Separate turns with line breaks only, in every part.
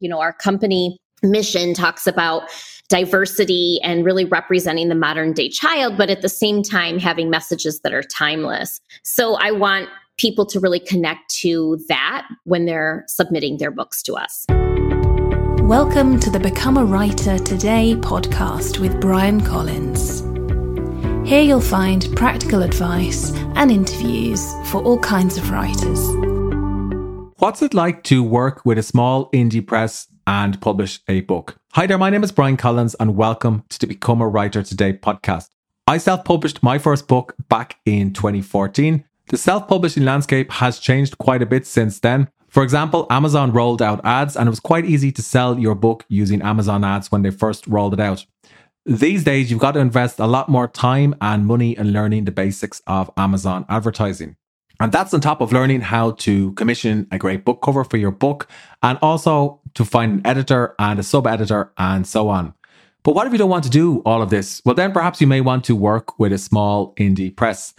You know, our company mission talks about diversity and really representing the modern day child, but at the same time, having messages that are timeless. So I want people to really connect to that when they're submitting their books to us.
Welcome to the Become a Writer Today podcast with Bryan Collins. Here you'll find practical advice and interviews for all kinds of writers.
What's it like to work with a small indie press and publish a book? Hi there, my name is Bryan Collins, and welcome to the Become a Writer Today podcast. I self published my first book back in 2014. The self publishing landscape has changed quite a bit since then. For example, Amazon rolled out ads, and it was quite easy to sell your book using Amazon ads when they first rolled it out. These days, you've got to invest a lot more time and money in learning the basics of Amazon advertising. And that's on top of learning how to commission a great book cover for your book and also to find an editor and a sub editor and so on. But what if you don't want to do all of this? Well, then perhaps you may want to work with a small indie press.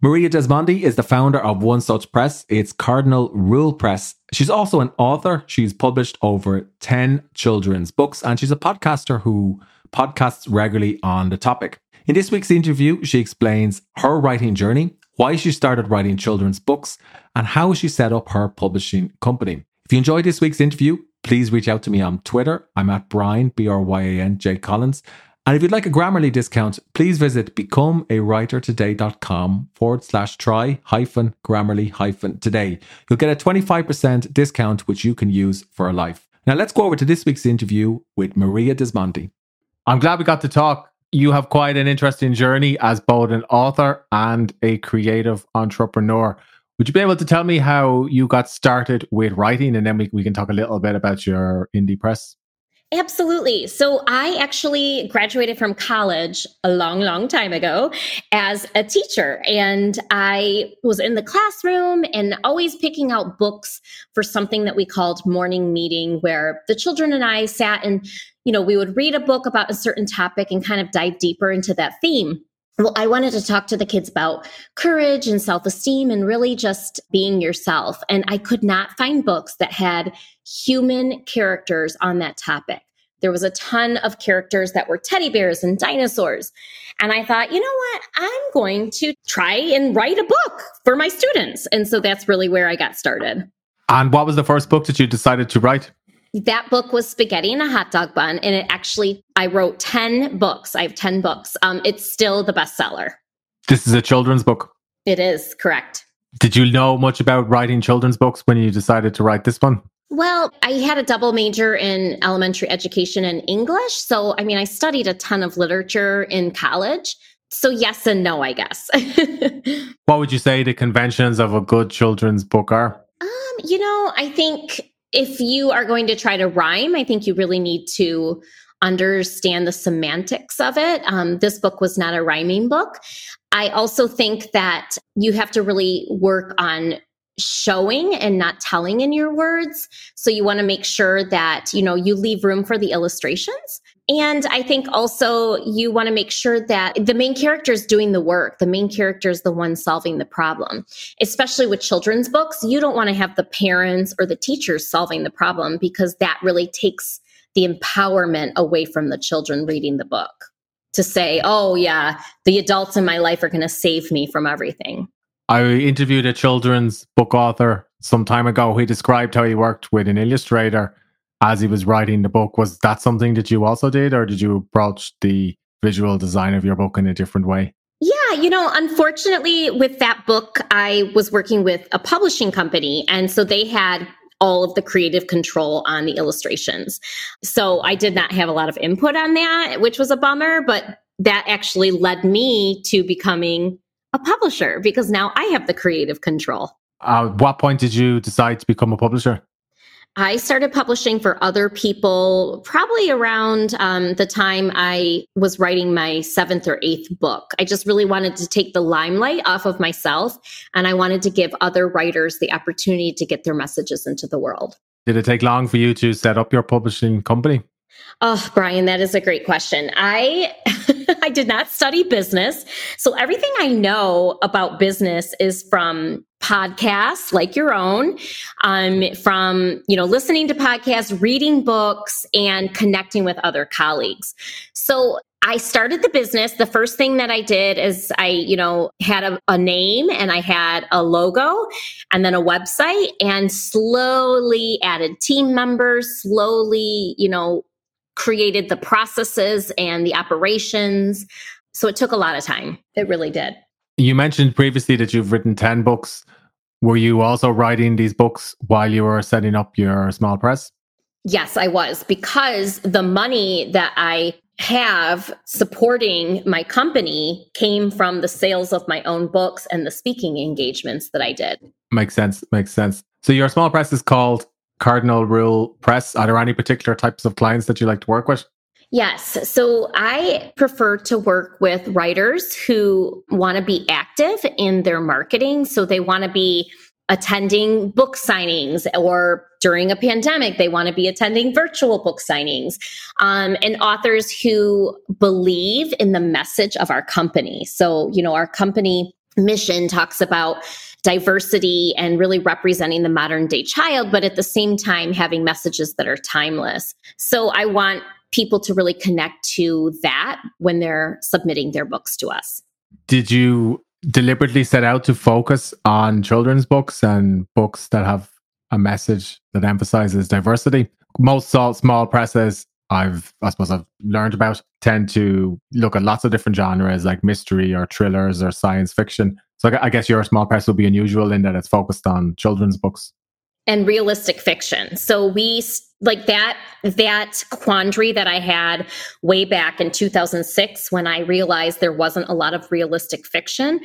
Maria Dismondy is the founder of one such press. It's Cardinal Rule Press. She's also an author. She's published over 10 children's books and she's a podcaster who podcasts regularly on the topic. In this week's interview, she explains her writing journey, why she started writing children's books, and how she set up her publishing company. If you enjoyed this week's interview, please reach out to me on Twitter. I'm at Bryan, B R Y A N J Collins. And if you'd like a Grammarly discount, please visit becomeawritertoday.com forward slash try hyphen Grammarly hyphen today. You'll get a 25% discount, which you can use for a life. Now let's go over to this week's interview with Maria Dismondy. I'm glad we got to talk. You have quite an interesting journey as both an author and a creative entrepreneur. Would you be able to tell me how you got started with writing? And then we, we can talk a little bit about your indie press.
Absolutely. So I actually graduated from college a long, long time ago as a teacher. And I was in the classroom and always picking out books for something that we called morning meeting, where the children and I sat and, you know, we would read a book about a certain topic and kind of dive deeper into that theme. Well, I wanted to talk to the kids about courage and self esteem and really just being yourself. And I could not find books that had human characters on that topic. There was a ton of characters that were teddy bears and dinosaurs. And I thought, you know what? I'm going to try and write a book for my students. And so that's really where I got started.
And what was the first book that you decided to write?
That book was spaghetti and a hot dog bun and it actually i wrote 10 books. I have 10 books. Um, it's still the bestseller.
This is a children's book?
It is correct.
Did you know much about writing children's books when you decided to write this one?
Well i had a double major in elementary education and english so i mean i studied a ton of literature in college. So yes and no i guess.
What would you say the conventions of a good children's book are?
Um, you know i think if you are going to try to rhyme, I think you really need to understand the semantics of it. Um, this book was not a rhyming book. I also think that you have to really work on showing and not telling in your words. So you want to make sure that, you know, you leave room for the illustrations. And I think also you want to make sure that the main character is doing the work. The main character is the one solving the problem. Especially with children's books, you don't want to have the parents or the teachers solving the problem because that really takes the empowerment away from the children reading the book to say, oh, yeah, the adults in my life are going to save me from everything.
I interviewed a children's book author some time ago. He described how he worked with an illustrator as he was writing the book. Was that something that you also did, or did you approach the visual design of your book in a different way?
Yeah, you know, unfortunately, with that book, I was working with a publishing company. And so they had all of the creative control on the illustrations. So I did not have a lot of input on that, which was a bummer, but that actually led me to becoming a publisher because now I have the creative control.
Uh, what point did you decide to become a publisher?
I started publishing for other people probably around um, the time I was writing my seventh or eighth book. I just really wanted to take the limelight off of myself and I wanted to give other writers the opportunity to get their messages into the world.
Did it take long for you to set up your publishing company?
Oh, Bryan, that is a great question. I I did not study business. So everything I know about business is from podcasts like your own, um, from, you know, listening to podcasts, reading books and connecting with other colleagues. So I started the business. The first thing that I did is I, you know, had a, a, name and I had a logo and then a website and slowly added team members, slowly, you know, created the processes and the operations. So it took a lot of time. It really did.
You mentioned previously that you've written 10 books. Were you also writing these books while you were setting up your small press?
Yes, I was because the money that I have supporting my company came from the sales of my own books and the speaking engagements that I did.
Makes sense. Makes sense. So your small press is called Cardinal Rule Press. Are there any particular types of clients that you like to work with?
Yes. So I prefer to work with writers who want to be active in their marketing. So they want to be attending book signings or during a pandemic they want to be attending virtual book signings um, and authors who believe in the message of our company so you know our company mission talks about diversity and really representing the modern day child but at the same time having messages that are timeless so i want people to really connect to that when they're submitting their books to us
did you deliberately set out to focus on children's books and books that have a message that emphasizes diversity. Most small presses I've, I suppose, I've learned about tend to look at lots of different genres like mystery or thrillers or science fiction. So I guess your small press will be unusual in that it's focused on children's books
and realistic fiction. So we like that that quandary that I had way back in 2006 when I realized there wasn't a lot of realistic fiction.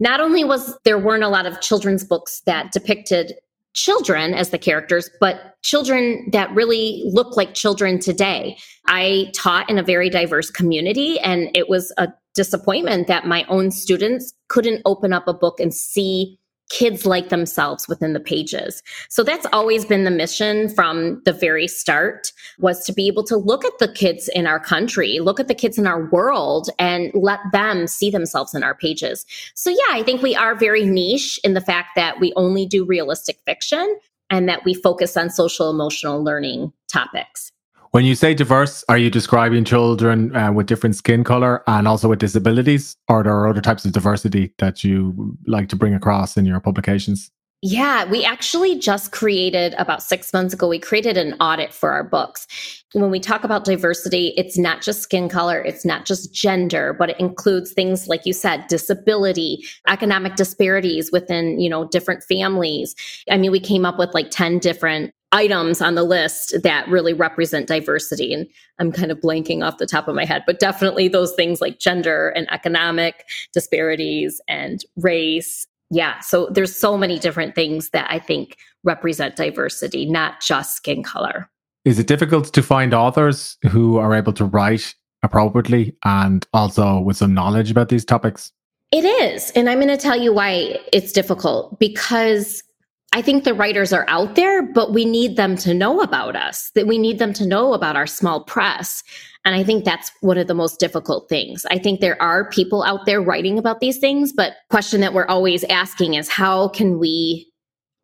Not only was there weren't a lot of children's books that depicted children as the characters, but children that really look like children today. I taught in a very diverse community and it was a disappointment that my own students couldn't open up a book and see kids like themselves within the pages. So that's always been the mission from the very start was to be able to look at the kids in our country, look at the kids in our world and let them see themselves in our pages. So yeah, I think we are very niche in the fact that we only do realistic fiction and that we focus on social emotional learning topics.
When you say diverse, are you describing children uh, with different skin color and also with disabilities, or there are there other types of diversity that you like to bring across in your publications?
Yeah, we actually just created about six months ago, we created an audit for our books. When we talk about diversity, it's not just skin color, it's not just gender, but it includes things like you said, disability, economic disparities within, you know, different families. I mean, we came up with like 10 different items on the list that really represent diversity. And I'm kind of blanking off the top of my head, but definitely those things like gender and economic disparities and race. Yeah. So there's so many different things that I think represent diversity, not just skin color.
Is it difficult to find authors who are able to write appropriately and also with some knowledge about these topics?
It is. And I'm going to tell you why it's difficult because I think the writers are out there, but we need them to know about us, that we need them to know about our small press. And I think that's one of the most difficult things. I think there are people out there writing about these things, but question that we're always asking is how can we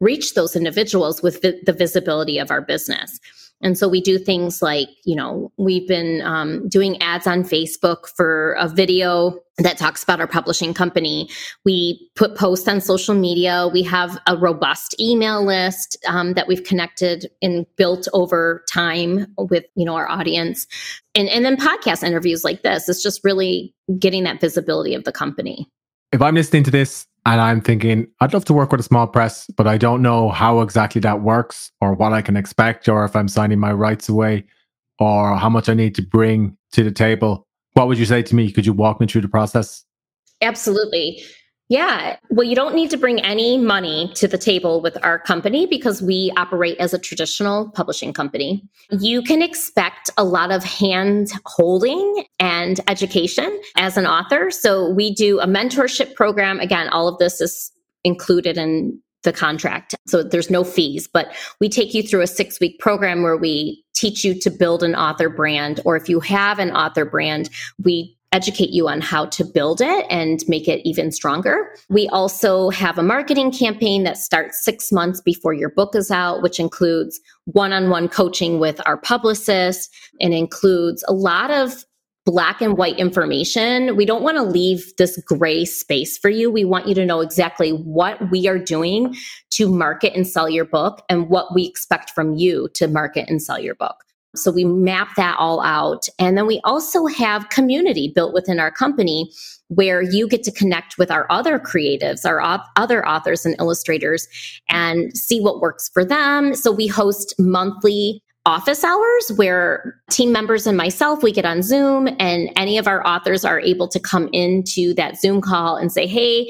reach those individuals with the, the visibility of our business? And so we do things like, you know, we've been um, doing ads on Facebook for a video that talks about our publishing company. We put posts on social media. We have a robust email list um, that we've connected and built over time with, you know, our audience. And, and then podcast interviews like this. It's just really getting that visibility of the company.
If I'm listening to this and I'm thinking, I'd love to work with a small press, but I don't know how exactly that works or what I can expect or if I'm signing my rights away or how much I need to bring to the table. What would you say to me? Could you walk me through the process?
Absolutely. Yeah. Well, you don't need to bring any money to the table with our company because we operate as a traditional publishing company. You can expect a lot of hand holding and education as an author. So we do a mentorship program. Again, all of this is included in the contract. So there's no fees, but we take you through a six week program where we teach you to build an author brand. Or if you have an author brand, we educate you on how to build it and make it even stronger. We also have a marketing campaign that starts six months before your book is out, which includes one on one coaching with our publicist and includes a lot of black and white information. We don't want to leave this gray space for you. We want you to know exactly what we are doing to market and sell your book and what we expect from you to market and sell your book. So we map that all out. And then we also have community built within our company where you get to connect with our other creatives, our other authors and illustrators and see what works for them. So we host monthly office hours where team members and myself we get on zoom and any of our authors are able to come into that zoom call and say hey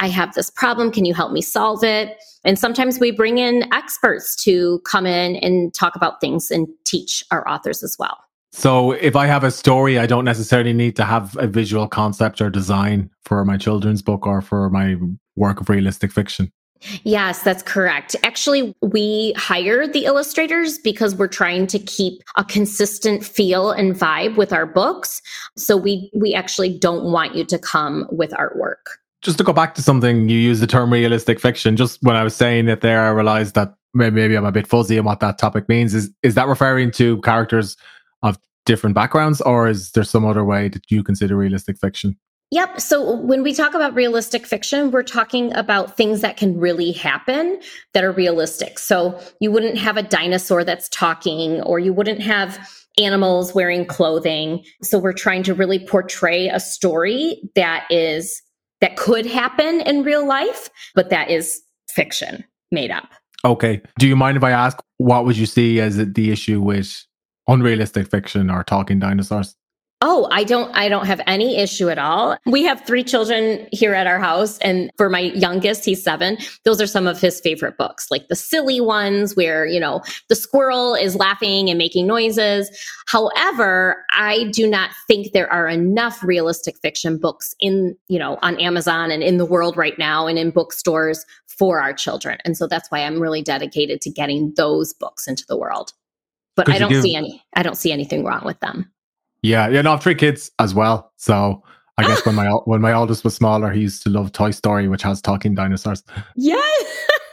i have this problem can you help me solve it and sometimes we bring in experts to come in and talk about things and teach our authors as well.
So if I have a story, I don't necessarily need to have a visual concept or design for my children's book or for my work of realistic fiction.
Yes, that's correct. Actually, we hire the illustrators because we're trying to keep a consistent feel and vibe with our books. So we we actually don't want you to come with artwork
just to go back to something, you use the term realistic fiction. Just when I was saying it there, I realized that maybe, maybe I'm a bit fuzzy on what that topic means. Is is that referring to characters of different backgrounds, or is there some other way that you consider realistic fiction?
Yep. So when we talk about realistic fiction, we're talking about things that can really happen that are realistic. So you wouldn't have a dinosaur that's talking, or you wouldn't have animals wearing clothing. So we're trying to really portray a story that is that could happen in real life, but that is fiction made up.
Okay. Do you mind if I ask what would you see as the issue with unrealistic fiction or talking dinosaurs?
Oh, I don't I don't have any issue at all. We have 3 children here at our house and for my youngest, he's 7. Those are some of his favorite books, like the silly ones where, you know, the squirrel is laughing and making noises. However, I do not think there are enough realistic fiction books in, you know, on Amazon and in the world right now and in bookstores for our children. And so that's why I'm really dedicated to getting those books into the world. But I don't do. see any I don't see anything wrong with them.
Yeah, yeah, no, I have three kids as well. So I guess when my when my oldest was smaller, he used to love Toy Story, which has talking dinosaurs.
Yeah.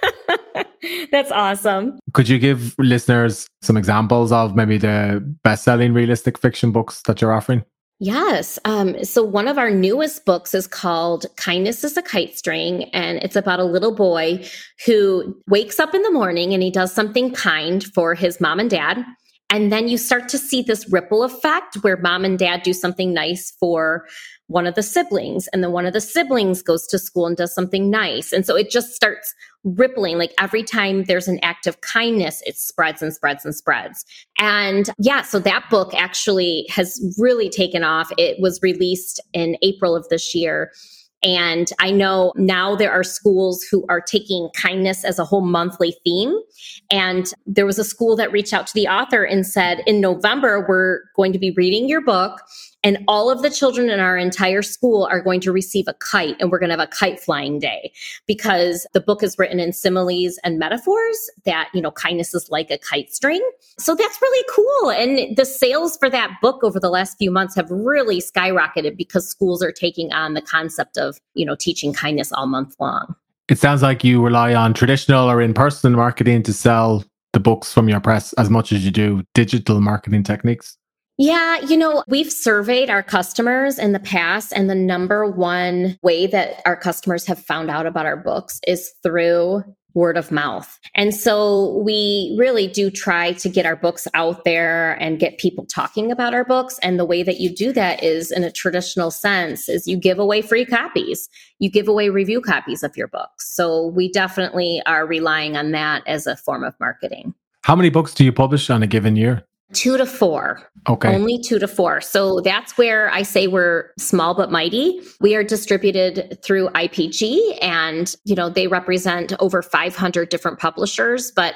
That's awesome.
Could you give listeners some examples of maybe the best selling realistic fiction books that you're offering?
Yes. Um, so one of our newest books is called Kindness is a Kite String, and it's about a little boy who wakes up in the morning and he does something kind for his mom and dad. And then you start to see this ripple effect where mom and dad do something nice for one of the siblings and then one of the siblings goes to school and does something nice. And so it just starts rippling. Like every time there's an act of kindness it spreads and spreads and spreads. And yeah so that book actually has really taken off. It was released in april of this year and I know now there are schools who are taking kindness as a whole monthly theme. And there was a school that reached out to the author and said, in November, we're going to be reading your book and all of the children in our entire school are going to receive a kite and we're going to have a kite flying day. Because the book is written in similes and metaphors that you know kindness is like a kite string. So that's really cool. And the sales for that book over the last few months have really skyrocketed because schools are taking on the concept of you know teaching kindness all month long.
It sounds like you rely on traditional or in-person marketing to sell the books from your press as much as you do digital marketing techniques
yeah, you know, we've surveyed our customers in the past, and the number one way that our customers have found out about our books is through word of mouth. And so we really do try to get our books out there and get people talking about our books. And the way that you do that is in a traditional sense is you give away free copies. You give away review copies of your books. So we definitely are relying on that as a form of marketing.
How many books do you publish on a given year?
Two to four.
Okay.
Only two to four. So that's where I say we're small but mighty. We are distributed through IPG and, you know, they represent over 500 different publishers. But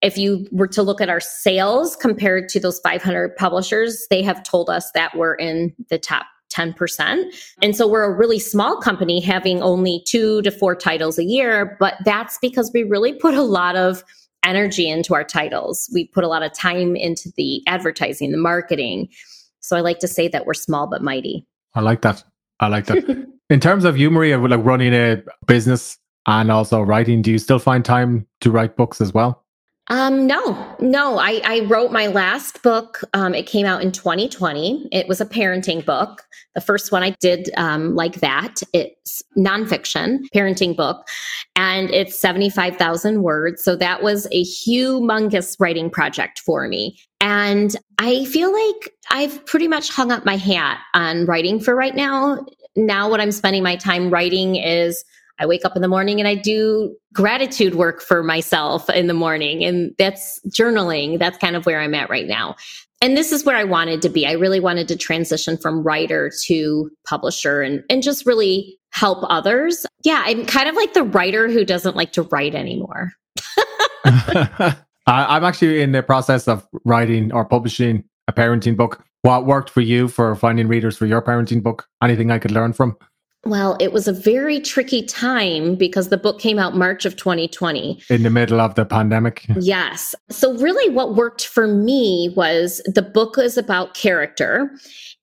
if you were to look at our sales compared to those 500 publishers, they have told us that we're in the top 10%. And so we're a really small company having only two to four titles a year, but that's because we really put a lot of energy into our titles. We put a lot of time into the advertising, the marketing. So I like to say that we're small but mighty.
I like that. I like that. In terms of you, Maria, like running a business and also writing, do you still find time to write books as well?
Um, no, no. I, I wrote my last book. Um, it came out in 2020. It was a parenting book. The first one I did um, like that. It's nonfiction parenting book, and it's 75,000 words. So that was a humongous writing project for me. And I feel like I've pretty much hung up my hat on writing for right now. Now, what I'm spending my time writing is I wake up in the morning and I do gratitude work for myself in the morning. And that's journaling. That's kind of where I'm at right now. And this is where I wanted to be. I really wanted to transition from writer to publisher and, and just really help others. Yeah, I'm kind of like the writer who doesn't like to write anymore.
I'm actually in the process of writing or publishing a parenting book. What worked for you for finding readers for your parenting book? Anything I could learn from?
Well, it was a very tricky time because the book came out March of 2020.
In the middle of the pandemic.
Yes. So, really, what worked for me was the book is about character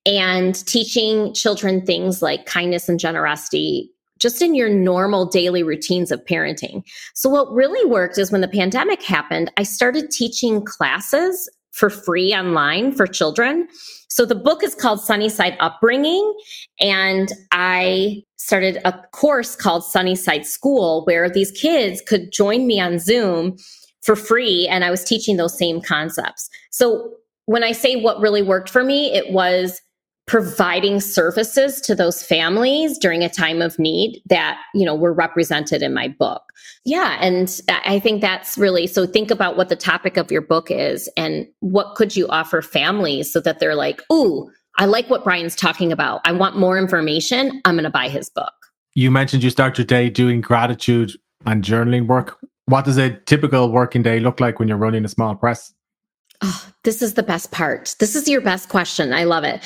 and teaching children things like kindness and generosity just in your normal daily routines of parenting. So, what really worked is when the pandemic happened, I started teaching classes for free online for children. So the book is called Sunnyside Upbringing. And I started a course called Sunnyside School where these kids could join me on Zoom for free. And I was teaching those same concepts. So when I say what really worked for me, it was providing services to those families during a time of need that you know were represented in my book. Yeah and i think that's really so think about what the topic of your book is and what could you offer families so that they're like ooh i like what bryan's talking about. I want more information. I'm going to buy his book.
You mentioned you start your day doing gratitude and journaling work. What does a typical working day look like when you're running a small press
Oh, this is the best part. This is your best question. I love it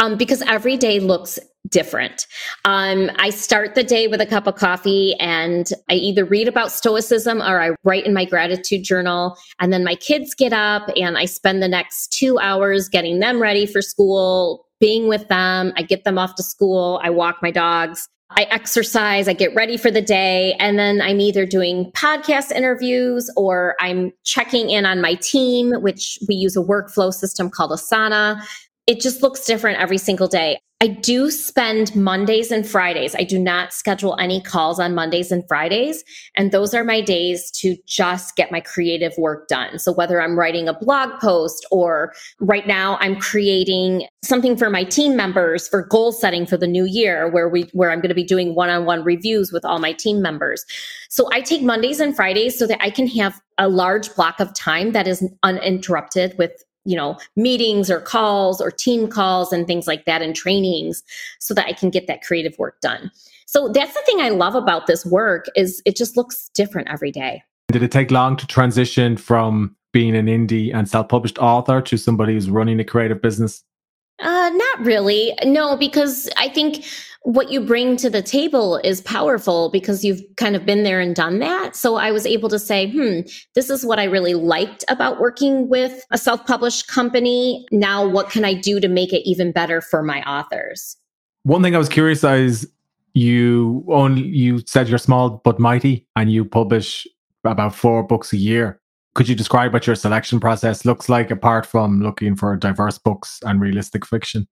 um, because every day looks different. Um, I start the day with a cup of coffee and I either read about Stoicism or I write in my gratitude journal. And then my kids get up and I spend the next two hours getting them ready for school, being with them. I get them off to school. I walk my dogs. I exercise, I get ready for the day, and then I'm either doing podcast interviews or I'm checking in on my team, which we use a workflow system called Asana. It just looks different every single day. I do spend Mondays and Fridays. I do not schedule any calls on Mondays and Fridays. And those are my days to just get my creative work done. So whether I'm writing a blog post or right now I'm creating something for my team members for goal setting for the new year where we, where I'm going to be doing one-on-one reviews with all my team members. So I take Mondays and Fridays so that I can have a large block of time that is uninterrupted with you know, meetings or calls or team calls and things like that and trainings so that I can get that creative work done. So that's the thing I love about this work is it just looks different every day.
Did it take long to transition from being an indie and self-published author to somebody who's running a creative business?
Uh, not really. No, because I think what you bring to the table is powerful because you've kind of been there and done that. So I was able to say, hmm, this is what I really liked about working with a self published company. Now, what can I do to make it even better for my authors?
One thing I was curious is you only you said you're small but mighty and you publish about four books a year. Could you describe what your selection process looks like apart from looking for diverse books and realistic fiction?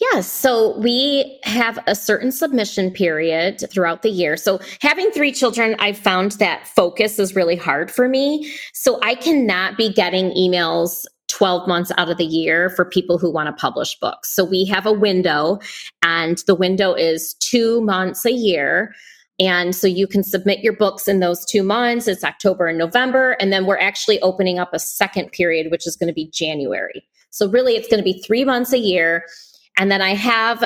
Yes. So we have a certain submission period throughout the year. So having three children, I've found that focus is really hard for me. So I cannot be getting emails 12 months out of the year for people who want to publish books. So we have a window and the window is two months a year. And so you can submit your books in those two months. It's October and November. And then we're actually opening up a second period, which is going to be January. So really it's going to be three months a year and then I have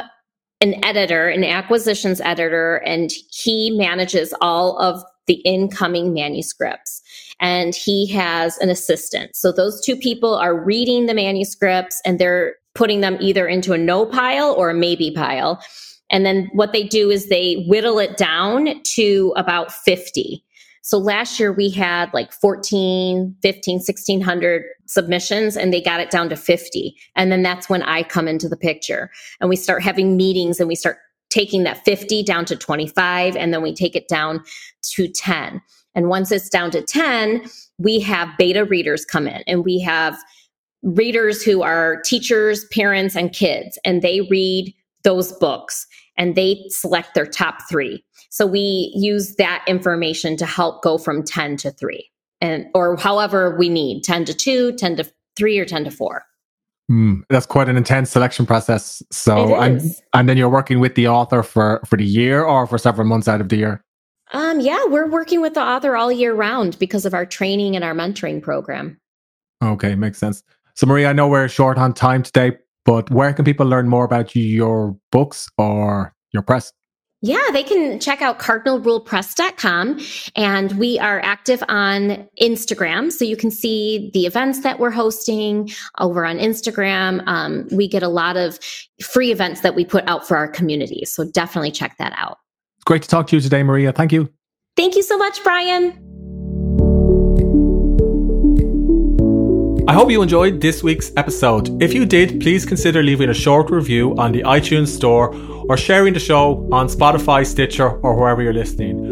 an editor, an acquisitions editor, and he manages all of the incoming manuscripts. And he has an assistant. So those two people are reading the manuscripts and they're putting them either into a no pile or a maybe pile. And then what they do is they whittle it down to about 50. So last year we had like 14, 15, 1600 submissions and they got it down to 50. And then that's when I come into the picture and we start having meetings and we start taking that 50 down to 25 and then we take it down to 10. And once it's down to 10, we have beta readers come in and we have readers who are teachers, parents, and kids, and they read those books and they select their top three. So we use that information to help go from 10 to 3 and or however we need 10 to 2, 10 to 3 or 10 to 4.
Mm, that's quite an intense selection process. So and and then you're working with the author for for the year or for several months out of the year.
Um yeah, we're working with the author all year round because of our training and our mentoring program.
Okay, makes sense. So Maria, I know we're short on time today, but where can people learn more about your books or your press?
Yeah, they can check out cardinalrulepress.com and we are active on Instagram. So you can see the events that we're hosting over on Instagram. Um, we get a lot of free events that we put out for our community. So definitely check that out.
It's great to talk to you today, Maria. Thank you.
Thank you so much, Bryan.
I hope you enjoyed this week's episode. If you did, please consider leaving a short review on the iTunes Store or sharing the show on Spotify, Stitcher, or wherever you're listening.